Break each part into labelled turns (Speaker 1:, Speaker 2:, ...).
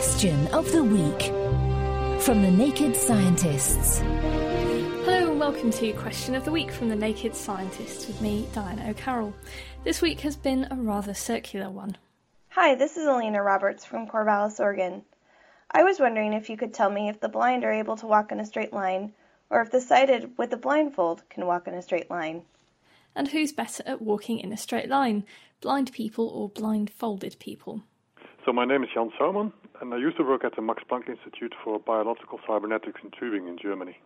Speaker 1: Question of the Week from the Naked Scientists.
Speaker 2: Hello and welcome to Question of the Week from the Naked Scientists with me, Diana O'Carroll. This week has been a rather circular one.
Speaker 3: Hi, this is Alina Roberts from Corvallis, Oregon. I was wondering if you could tell me if the blind are able to walk in a straight line, or if the sighted with a blindfold can walk in a straight line.
Speaker 2: And who's better at walking in a straight line, blind people or blindfolded people?
Speaker 4: So my name is Jan Souman, and I used to work at the Max Planck Institute for Biological Cybernetics in Tübingen, in Germany.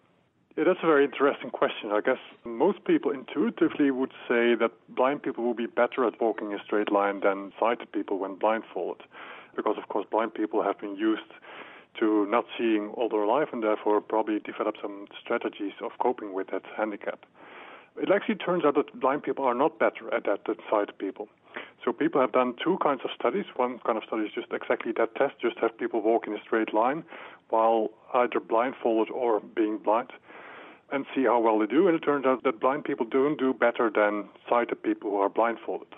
Speaker 4: Yeah, that's a very interesting question. I guess most people intuitively would say that blind people will be better at walking a straight line than sighted people when blindfolded, because of course blind people have been used to not seeing all their life and therefore probably develop some strategies of coping with that handicap. It actually turns out that blind people are not better at that than sighted people. So people have done two kinds of studies. One kind of study is just exactly that test, just have people walk in a straight line while either blindfolded or being blind and see how well they do. And it turns out that blind people don't do better than sighted people who are blindfolded.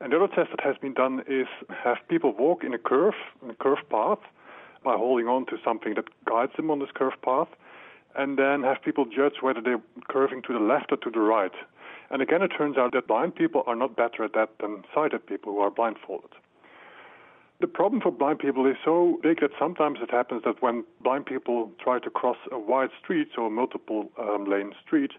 Speaker 4: And the other test that has been done is have people walk in a curve, in a curved path, by holding on to something that guides them on this curved path, and then have people judge whether they're curving to the left or to the right. And again, it turns out that blind people are not better at that than sighted people who are blindfolded. The problem for blind people is so big that sometimes it happens that when blind people try to cross a wide street, so a multiple um, lane street,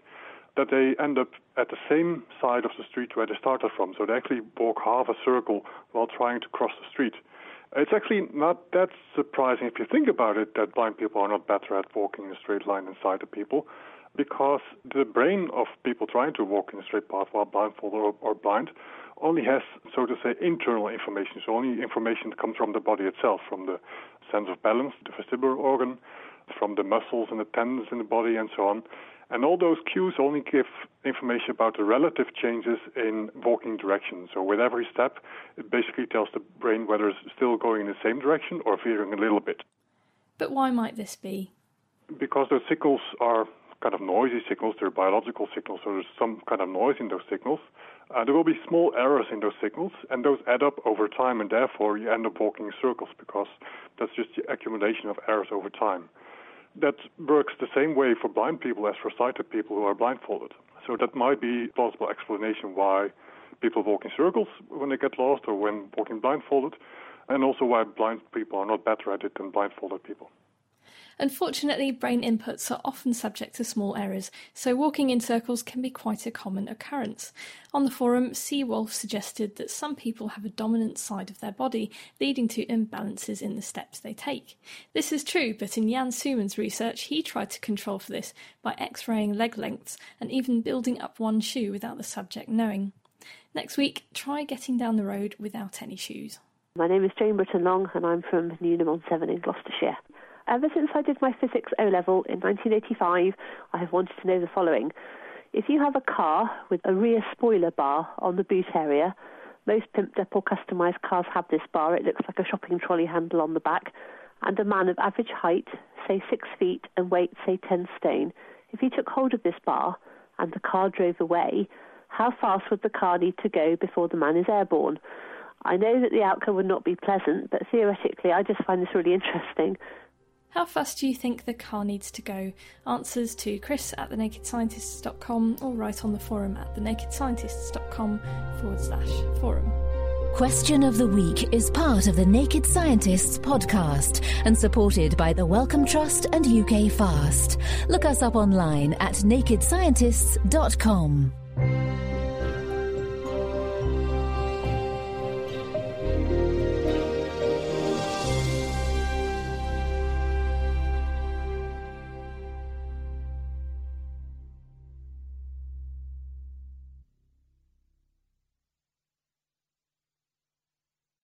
Speaker 4: that they end up at the same side of the street where they started from. So they actually walk half a circle while trying to cross the street. It's actually not that surprising if you think about it that blind people are not better at walking in a straight line than sighted people because the brain of people trying to walk in a straight path while blindfolded or, or blind only has, so to say, internal information. So only information that comes from the body itself, from the sense of balance, the vestibular organ, from the muscles and the tendons in the body, and so on. And all those cues only give information about the relative changes in walking direction. So with every step, it basically tells the brain whether it's still going in the same direction or veering a little bit.
Speaker 2: But why might this be?
Speaker 4: Because those signals are kind of noisy signals, they're biological signals, so there's some kind of noise in those signals. Uh, there will be small errors in those signals, and those add up over time, and therefore you end up walking in circles because that's just the accumulation of errors over time. That works the same way for blind people as for sighted people who are blindfolded. So that might be a plausible explanation why people walk in circles when they get lost or when walking blindfolded, and also why blind people are not better at it than blindfolded people.
Speaker 2: Unfortunately, brain inputs are often subject to small errors, so walking in circles can be quite a common occurrence. On the forum, Seawolf suggested that some people have a dominant side of their body, leading to imbalances in the steps they take. This is true, but in Jan Souman's research, he tried to control for this by x-raying leg lengths and even building up one shoe without the subject knowing. Next week, try getting down the road without any shoes.
Speaker 5: My name is Jane Britton Long, and I'm from Newnham on Severn in Gloucestershire. Ever since I did my physics O level in 1985, I have wanted to know the following. If you have a car with a rear spoiler bar on the boot area, most pimped up or customised cars have this bar. It looks like a shopping trolley handle on the back. And a man of average height, say six feet, and weight, say 10 stone, if he took hold of this bar and the car drove away, how fast would the car need to go before the man is airborne? I know that the outcome would not be pleasant, but theoretically, I just find this really interesting.
Speaker 2: How fast do you think the car needs to go? Answers to chris at thenakedscientists.com or write on the forum at thenakedscientists.com forward slash forum.
Speaker 1: Question of the Week is part of the Naked Scientists podcast and supported by the Wellcome Trust and UK Fast. Look us up online at nakedscientists.com.